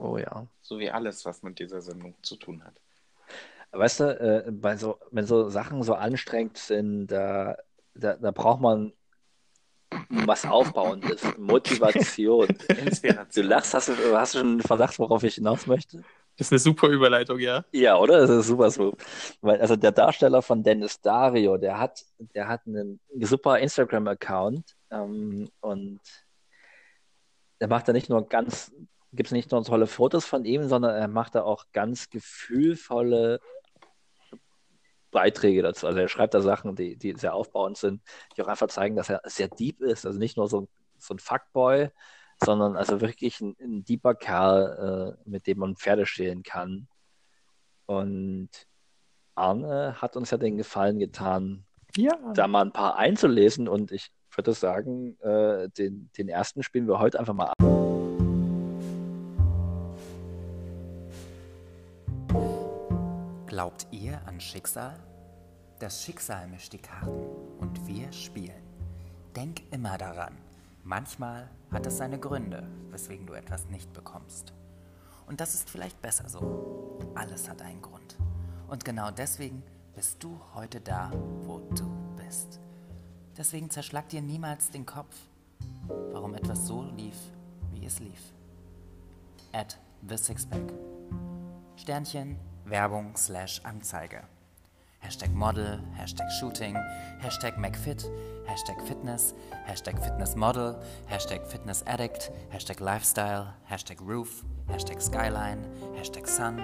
Oh ja. so wie alles, was mit dieser Sendung zu tun hat. Weißt du, äh, bei so, wenn so Sachen so anstrengend sind, da, da, da braucht man was Aufbauendes, Motivation. Du Inspiration. lachst, hast du, hast du schon einen Verdacht, worauf ich hinaus möchte? Das ist eine super Überleitung, ja. Ja, oder? Das ist super smooth. Weil, also der Darsteller von Dennis Dario, der hat, der hat einen super Instagram-Account ähm, und der macht da nicht nur ganz, gibt es nicht nur tolle Fotos von ihm, sondern er macht da auch ganz gefühlvolle Beiträge dazu. Also er schreibt da Sachen, die, die sehr aufbauend sind, die auch einfach zeigen, dass er sehr deep ist. Also nicht nur so, so ein Fuckboy, sondern also wirklich ein, ein deeper Kerl, äh, mit dem man Pferde stehlen kann. Und Arne hat uns ja den Gefallen getan, Ja. da mal ein paar einzulesen und ich würde sagen, äh, den, den ersten spielen wir heute einfach mal ab. Glaubt ihr an Schicksal? Das Schicksal mischt die Karten und wir spielen. Denk immer daran, manchmal hat es seine Gründe, weswegen du etwas nicht bekommst. Und das ist vielleicht besser so. Alles hat einen Grund. Und genau deswegen bist du heute da, wo du bist. Deswegen zerschlag dir niemals den Kopf, warum etwas so lief, wie es lief. At The Sixpack. Sternchen, Werbung, slash Anzeige. Hashtag Model, Hashtag Shooting, Hashtag McFit, Hashtag Fitness, Hashtag Fitness Model, Hashtag Fitness Addict, Hashtag Lifestyle, Hashtag Roof, Hashtag Skyline, Hashtag Sun,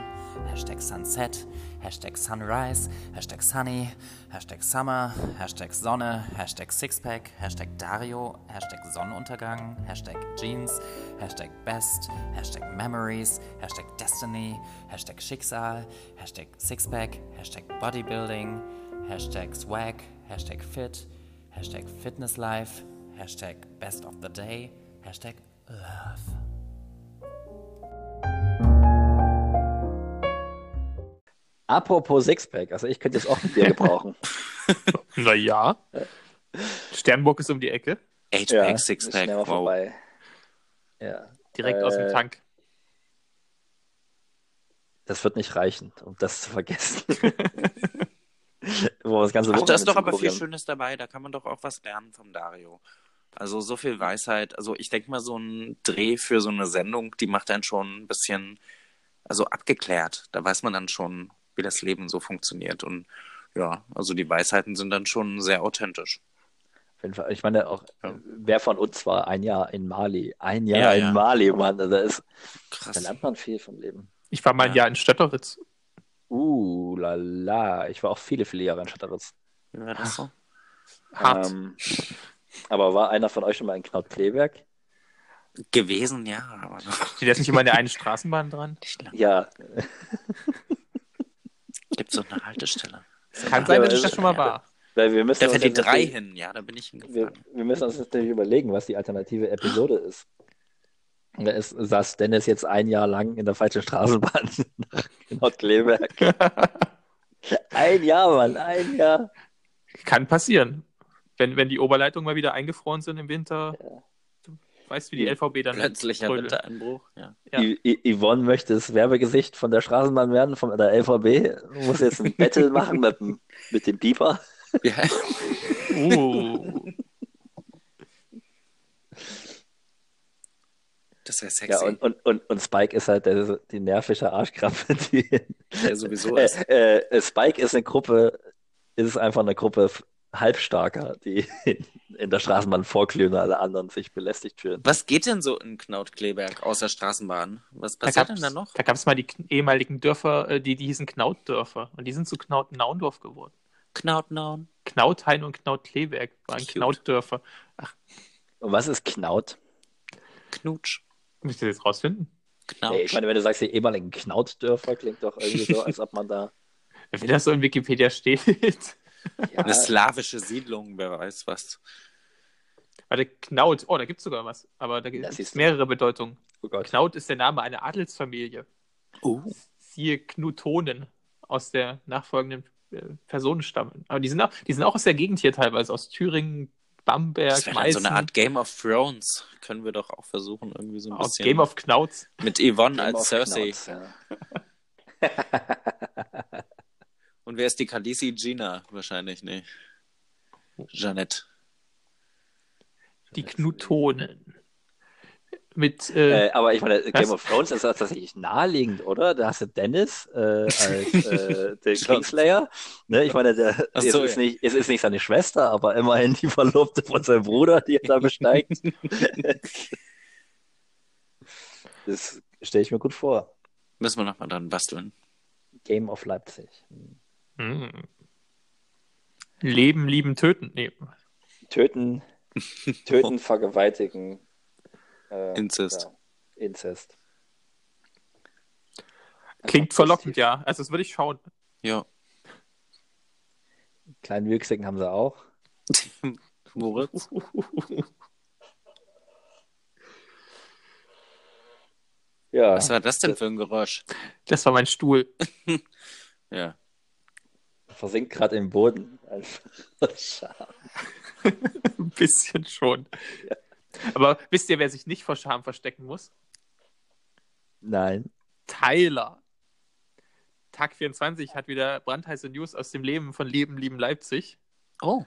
Hashtag Sunset, Hashtag Sunrise, Hashtag Sunny, Hashtag Summer, Hashtag Sonne, Hashtag Sixpack, Hashtag Dario, Hashtag Sonnenuntergang, Hashtag Jeans, Hashtag Best, Hashtag Memories, Hashtag Destiny, Hashtag Schicksal, Hashtag Sixpack, Hashtag Bodybuilding, Hashtag Swag, Hashtag Fit, Hashtag Fitness Life, Hashtag Best of the Day, Hashtag Love. Apropos Sixpack, also ich könnte jetzt auch ein Bier gebrauchen. Naja. Sternburg ist um die Ecke. Eight-Pack, Ja, Six-Pack, wow. vorbei. Ja, Direkt aus dem Äh, Tank. das wird nicht reichen, um das zu vergessen. Wo das ganze Ach, da ist doch aber viel. Schönes dabei. Da kann man doch auch was lernen vom Dario. Also so viel Weisheit. Also ich denke mal, so ein Dreh für so eine Sendung, die macht einen schon ein bisschen, also abgeklärt. Da weiß man dann schon, wie das Leben so funktioniert. Und ja, also die Weisheiten sind dann schon sehr authentisch. Auf jeden Fall. Ich meine, auch, Ja. wer von uns war ein Jahr in Mali? Ein Jahr Ja, in ja. Mali, Mann. Also Da, ist, da Krass. lernt man viel vom Leben. Ich war mal ein Ja. Jahr in Stötteritz. Uh, la la. Ich war auch viele, viele Jahre in Schatteritz. Wie war das so? Hart. Ähm, aber war einer von euch schon mal in Knaut-Kleberg? Gewesen, ja, aber Steht jetzt nicht immer in der einen Straßenbahn dran? Ja, Gibt es so eine Haltestelle? Kann sein, dass ich es- das schon mal war. weil wir müssen Da uns fährt die drei natürlich- hin, ja, da bin ich Wir, hingefahren. wir müssen uns natürlich überlegen, was die alternative Episode ist. Da ist, saß Dennis jetzt ein Jahr lang in der falschen Straßenbahn nach Nordkleberg. Ein Jahr, Mann, ein Jahr. Kann passieren. Wenn, wenn die Oberleitungen mal wieder eingefroren sind im Winter. Ja. Du weißt, wie die Ja. LVB dann Plötzlicher trödelt. Wintereinbruch, ja. Ja. Yvonne möchte das Werbegesicht von der Straßenbahn werden, von der LVB. Muss jetzt ein Battle machen mit, dem- mit dem Pieper. ja. Uh. Das wäre Ja, sexy. und, und, und, und Spike ist halt der, die nervische Arschkrabbe. Die, Der sowieso ist. äh, äh, Spike ist eine Gruppe, ist einfach eine Gruppe Halbstarker, die in der Straßenbahn vorglühen und alle anderen sich belästigt fühlen. Was geht denn so in Knaut-Kleberg außer Straßenbahn? Was Da passiert gab's, denn da noch? da gab es mal die ehemaligen Dörfer, äh, die, die hießen Knautdörfer. Und die sind zu Knaut-Naundorf geworden. Knautnaun. Knauthain und Knautkleberg waren Cute. Knautdörfer. Und was ist Knaut? Knutsch. Ich das jetzt rausfinden? Knautsch. Nee, ich meine, wenn du sagst, die ehemaligen Knautdörfer, klingt doch irgendwie so, als ob man da. Wenn das so in Wikipedia steht. Ja, Eine slawische Siedlung, wer weiß was. Warte, Knaut. Oh, da gibt es sogar was. Aber da gibt es mehrere Bedeutungen. oh Gott. Knaut ist der Name einer Adelsfamilie. Oh. Siehe Knutonen aus der nachfolgenden äh, Personenstamm. Aber die sind, auch, die sind auch aus der Gegend hier teilweise, aus Thüringen, Bamberg, Das dann so Meißen, eine Art Game of Thrones. Können wir doch auch versuchen, irgendwie so ein aus bisschen. Game of Knauts. mit Yvonne Game als Cersei. Knauts, ja. Und wer ist die Khaleesi? Gina wahrscheinlich, nee. Jeanette. Die Knutonen. Mit, äh, Äh, aber ich meine, Game Was? of Thrones ist tatsächlich naheliegend, oder? Da hast du Dennis äh, als äh, den. Kingslayer. Ne? Ich meine, der, Ach es, so, ist ja. nicht, es ist nicht seine Schwester, aber immerhin die Verlobte von seinem Bruder, die er da besteigt. das stelle ich mir gut vor. Müssen wir nochmal dran basteln. Game of Leipzig. Mh. Leben, lieben, töten. Nee. Töten, töten, vergewaltigen. Äh, Inzest. Ja, Inzest. Klingt Einfach verlockend, ja. Also das würde ich schauen. Ja. Kleinen Wüchsigen haben sie auch. Moritz? Ja, Was war das denn für ein Geräusch? Das war mein Stuhl. Ja. Versinkt gerade im Boden. Einfach Scham. Ein bisschen schon. Aber wisst ihr, wer sich nicht vor Scham verstecken muss? Nein. Tyler. Tag 24 hat wieder brandheiße News aus dem Leben von Leben, lieben Leipzig. Oh.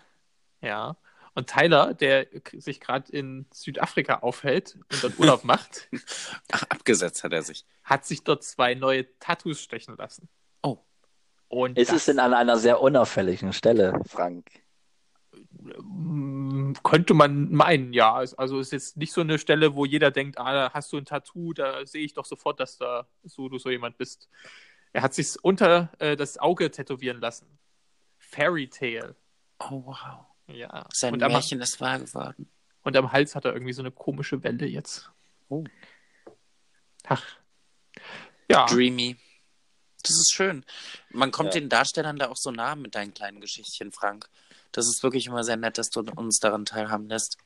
Ja. Und Tyler, der sich gerade in Südafrika aufhält und dort Urlaub macht, Ach, abgesetzt hat er sich. hat sich dort zwei neue Tattoos stechen lassen. Und Ist das es denn an einer sehr unauffälligen Stelle, Frank? mm, könnte man meinen, ja. Also es ist jetzt nicht so eine Stelle, wo jeder denkt, ah, da hast du ein Tattoo, da sehe ich doch sofort, dass da so, du so jemand bist. Er hat sich unter äh, das Auge tätowieren lassen. Fairy Tale. Oh, wow. Ja. Sein und, am, Märchen ist wahr geworden. und am Hals hat er irgendwie so eine komische Welle jetzt. Oh. Ach. Ja. Dreamy. Das ist schön. Man kommt Ja. den Darstellern da auch so nah mit deinen kleinen Geschichtchen, Frank. Das ist wirklich immer sehr nett, dass du uns daran teilhaben lässt.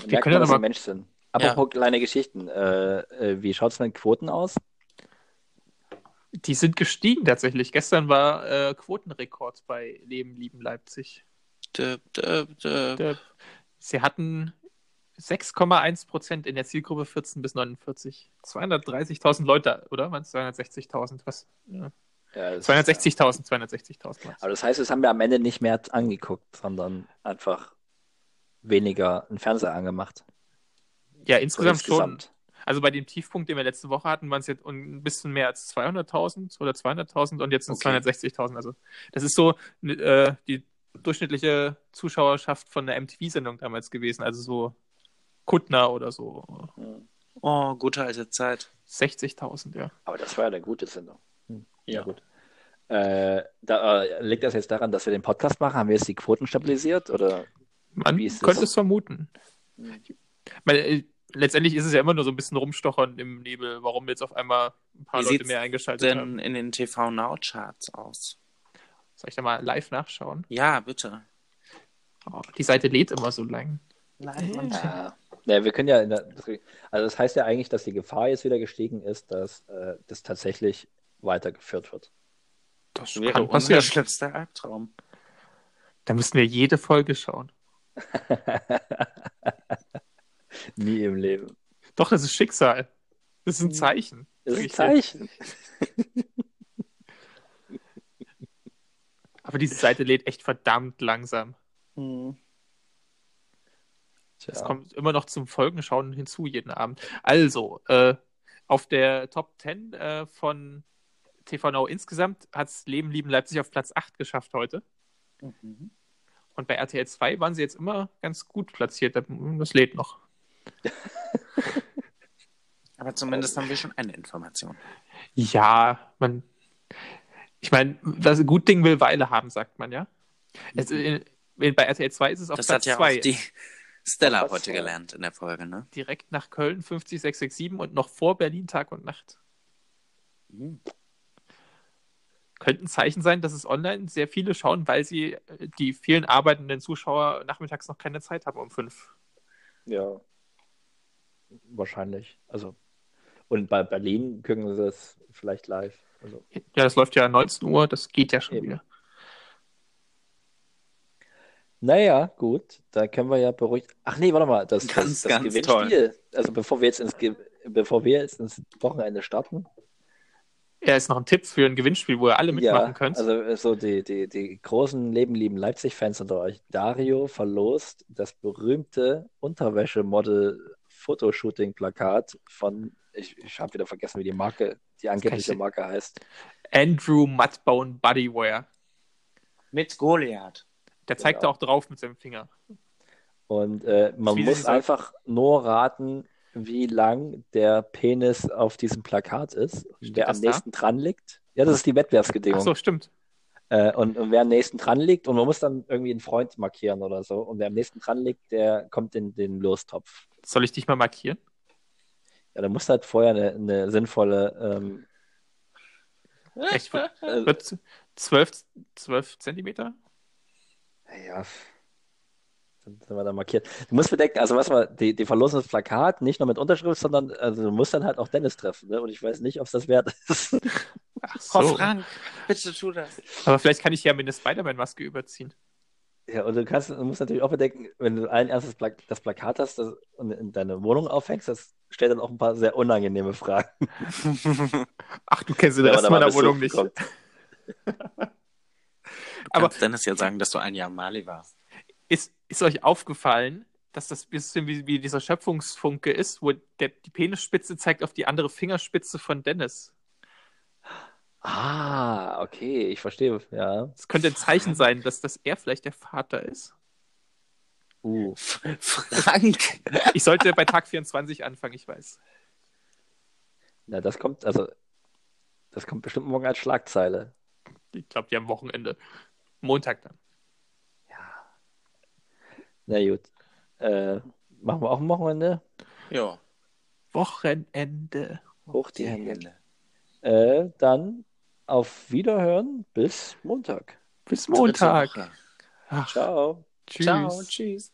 Wir merkt können man, dass Mensch sind. Apropos kleine Geschichten. Äh, äh, wie schaut es mit Quoten aus? Die sind gestiegen tatsächlich. Gestern war äh, Quotenrekord bei Leben, Lieben Leipzig. Dö, dö, dö. Der, sie hatten 6,1 Prozent in der Zielgruppe 14 bis 49. 230.000 Leute, oder? Waren es 260.000? Was? Ja. Ja, das- 260.000, 260.000. waren's. Aber das heißt, es haben wir am Ende nicht mehr angeguckt, sondern einfach weniger einen Fernseher angemacht. Ja, So insgesamt, schon. insgesamt. Also bei dem Tiefpunkt, den wir letzte Woche hatten, waren es jetzt ein bisschen mehr als 200.000 oder 200.000 und jetzt sind es Okay. 260.000. Also das ist so äh, die durchschnittliche Zuschauerschaft von der MTV-Sendung damals gewesen. Also so Kuttner oder so. Oh, gute alte Zeit. 60.000, ja. Aber das war ja eine gute Sendung. Hm. Ja. gut. Äh, da, äh, liegt das jetzt daran, dass wir den Podcast machen? Haben wir jetzt die Quoten stabilisiert? Oder? Man Wie ist könnte es vermuten. Ich meine, äh, letztendlich ist es ja immer nur so ein bisschen rumstochern im Nebel, warum jetzt auf einmal ein paar Wie Leute mehr eingeschaltet haben. Denn in den TV Now Charts aus. Soll ich da mal live nachschauen? Ja, bitte. Oh, die Seite lädt immer so lang. Ja. Ja, wir können ja, in der, also das heißt ja eigentlich, dass die Gefahr jetzt wieder gestiegen ist, dass äh, das tatsächlich weitergeführt wird. Das Wäre kann unser schlimmster Albtraum. Da müssten wir jede Folge schauen. Nie im Leben. Doch, das ist Schicksal. Das ist ein Zeichen. Das ist ein. Zeichen. Aber diese Seite lädt echt verdammt langsam. Es Tja. kommt immer noch zum Folgenschauen hinzu jeden Abend. Also, äh, auf der Top 10 äh, von TV Now insgesamt hat es Leben, Lieben Leipzig auf Platz 8 geschafft heute. Und bei RTL 2 waren sie jetzt immer ganz gut platziert. Das lädt noch. Aber zumindest haben wir schon eine Information. Ja, man. Ich meine, was gut Ding will Weile haben, sagt man ja. Es, in, in, bei RTL 2 ist es auf Das Platz hat ja 2. auch die Stella heute äh, gelernt in der Folge, ne? Direkt nach Köln 50667 und noch vor Berlin Tag und Nacht. Mhm. Könnte ein Zeichen sein, dass es online sehr viele schauen, weil sie äh, die vielen arbeitenden Zuschauer nachmittags noch keine Zeit haben um fünf. Ja. Wahrscheinlich. Also. Und bei Berlin gucken sie es vielleicht live. Also, Ja, das läuft ja 19 Uhr, das geht ja schon Eben. wieder. Naja, gut. Da können wir ja beruhigt. Ach nee, warte mal. Das, Ganz, das, das ganz Gewinnspiel. Also bevor wir jetzt ins Ge bevor wir jetzt ins Wochenende starten. Er ist noch ein Tipp für ein Gewinnspiel, wo ihr alle mitmachen ja, könnt. also so die, die, die großen Leben lieben Leipzig-Fans unter euch. Dario verlost das berühmte Unterwäschemodel-Fotoshooting-Plakat von, ich, ich habe wieder vergessen, wie die Marke, die angebliche ich- Marke heißt. Andrew Mudbone Bodyware. Mit Goliath. Der zeigt Genau. da auch drauf mit seinem Finger. Und äh, man muss einfach nur raten, wie lang der Penis auf diesem Plakat ist. Steht wer am da? nächsten dran liegt. Ja, das ist die Wettbewerbsbedingung. Ach so, stimmt. Äh, und, und wer am nächsten dran liegt, und man muss dann irgendwie einen Freund markieren oder so. Und wer am nächsten dran liegt, der kommt in den Lostopf. Soll ich dich mal markieren? Ja, da muss halt vorher eine, eine sinnvolle. Ähm, Echt? Äh, wird 12, 12 Zentimeter? Ja, dann sind wir da markiert. Du musst bedenken, also was man, die, die verlosen das Plakat nicht nur mit Unterschrift, sondern also du musst dann halt auch Dennis treffen. Ne? Und ich weiß nicht, ob es das wert ist. Ach Oh, so. Frank, bitte tu das. Aber vielleicht kann ich ja mir eine Spider-Man-Maske überziehen. Ja, und du kannst, du musst natürlich auch bedenken, wenn du allen ernstes Pla das Plakat hast das, und in deine Wohnung aufhängst, das stellt dann auch ein paar sehr unangenehme Fragen. Ach, du kennst den Rest meiner Wohnung nicht. Du Aber- kannst Dennis ja sagen, dass du ein Jahr Mali warst. Ist, ist euch aufgefallen, dass das ein bisschen wie, wie dieser Schöpfungsfunke ist, wo der, die Penisspitze zeigt auf die andere Fingerspitze von Dennis? Ah, okay, ich verstehe. Ja. Das könnte ein Zeichen sein, dass das er vielleicht der Vater ist. Uh. Frank! Ich sollte bei Tag 24 anfangen, ich weiß. Na, das kommt, also, das kommt bestimmt morgen als Schlagzeile. Ich glaube, die am Wochenende. Montag dann. Na gut. Äh, machen wir auch ein Wochenende? Ja. Wochenende. Hoch die Hände. Äh, dann auf Wiederhören bis Montag. Bis Montag. Ach, Ciao. tschüss. Ciao, tschüss.